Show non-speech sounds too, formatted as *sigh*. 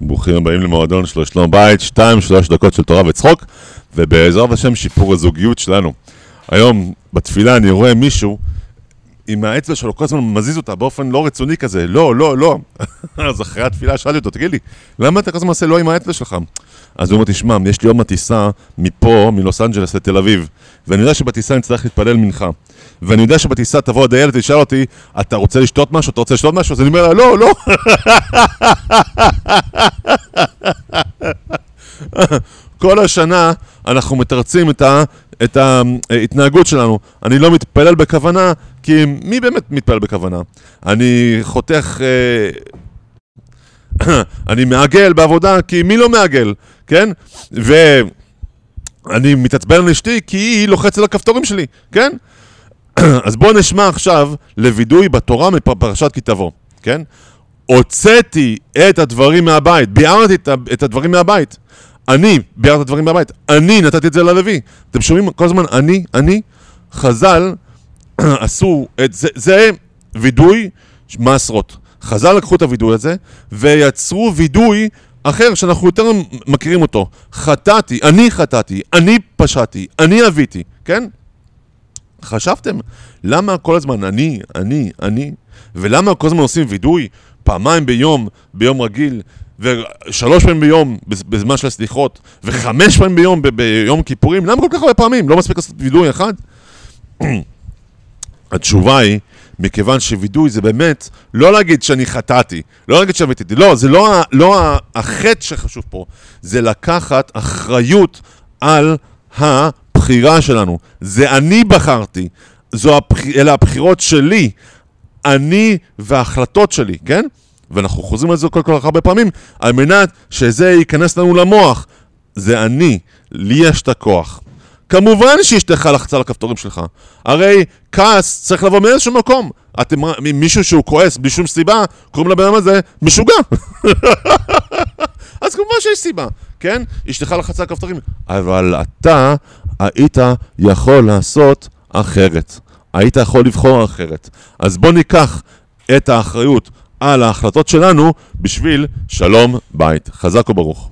ברוכים הבאים למועדון של שלום בית, שתיים, שלוש דקות של תורה וצחוק, ובעזרת השם שיפור הזוגיות שלנו. היום בתפילה אני רואה מישהו עם האצבע שלו כל הזמן מזיז אותה באופן לא רצוני כזה, לא, לא, לא. *laughs* אז אחרי התפילה שאלתי אותו, תגיד לי, למה אתה כל הזמן עושה לא עם האצבע שלך? אז הוא אומר, תשמע, יש לי עוד מעט מפה, מלוס אנג'לס לתל אביב, ואני יודע שבטיסה אני צריך להתפלל מנחה. ואני יודע שבטיסה תבוא הדיילת ותשאל אותי, אתה רוצה לשתות משהו? אתה רוצה לשתות משהו? אז אני אומר לה, לא, לא. כל השנה אנחנו מתרצים את, ה, את ההתנהגות שלנו. אני לא מתפלל בכוונה, כי מי באמת מתפלל בכוונה? אני חותך... אה, *clears throat* אני מעגל בעבודה, כי מי לא מעגל, כן? ואני מתעצבן על אשתי כי היא לוחצת על הכפתורים שלי, כן? *clears throat* אז בואו נשמע עכשיו לווידוי בתורה מפרשת כי תבוא, כן? הוצאתי את הדברים מהבית, ביארתי את הדברים מהבית. אני ביארתי את הדברים מהבית, אני נתתי את זה ללוי. אתם שומעים כל הזמן אני, אני? חז"ל *clears throat* עשו את זה, זה וידוי מעשרות. חז"ל לקחו את הווידוי הזה ויצרו וידוי אחר שאנחנו יותר מכירים אותו. חטאתי, אני חטאתי, אני פשעתי, אני אביתי, כן? חשבתם למה כל הזמן אני, אני, אני, ולמה כל הזמן עושים וידוי פעמיים ביום, ביום רגיל, ושלוש פעמים ביום בזמן של הסליחות, וחמש פעמים ביום ביום כיפורים? למה כל כך הרבה פעמים? לא מספיק לעשות וידוי אחד? *clears throat* התשובה היא, מכיוון שווידוי זה באמת לא להגיד שאני חטאתי, לא להגיד שעמיתי, לא, זה לא, לא החטא שחשוב פה, זה לקחת אחריות על הבחירה שלנו. זה אני בחרתי, זו הבח... אלה הבחירות שלי, אני וההחלטות שלי, כן? ואנחנו חוזרים על זה כל כך הרבה פעמים, על מנת שזה ייכנס לנו למוח. זה אני, לי יש את הכוח. כמובן שאשתך לחצה על הכפתורים שלך. הרי כעס צריך לבוא מאיזשהו מקום. אתם, מישהו שהוא כועס בלי שום סיבה, קוראים לבן אדם הזה משוגע. *laughs* אז כמובן שיש סיבה, כן? אשתך לחצה על הכפתורים. אבל אתה היית יכול לעשות אחרת. היית יכול לבחור אחרת. אז בוא ניקח את האחריות על ההחלטות שלנו בשביל שלום בית. חזק וברוך.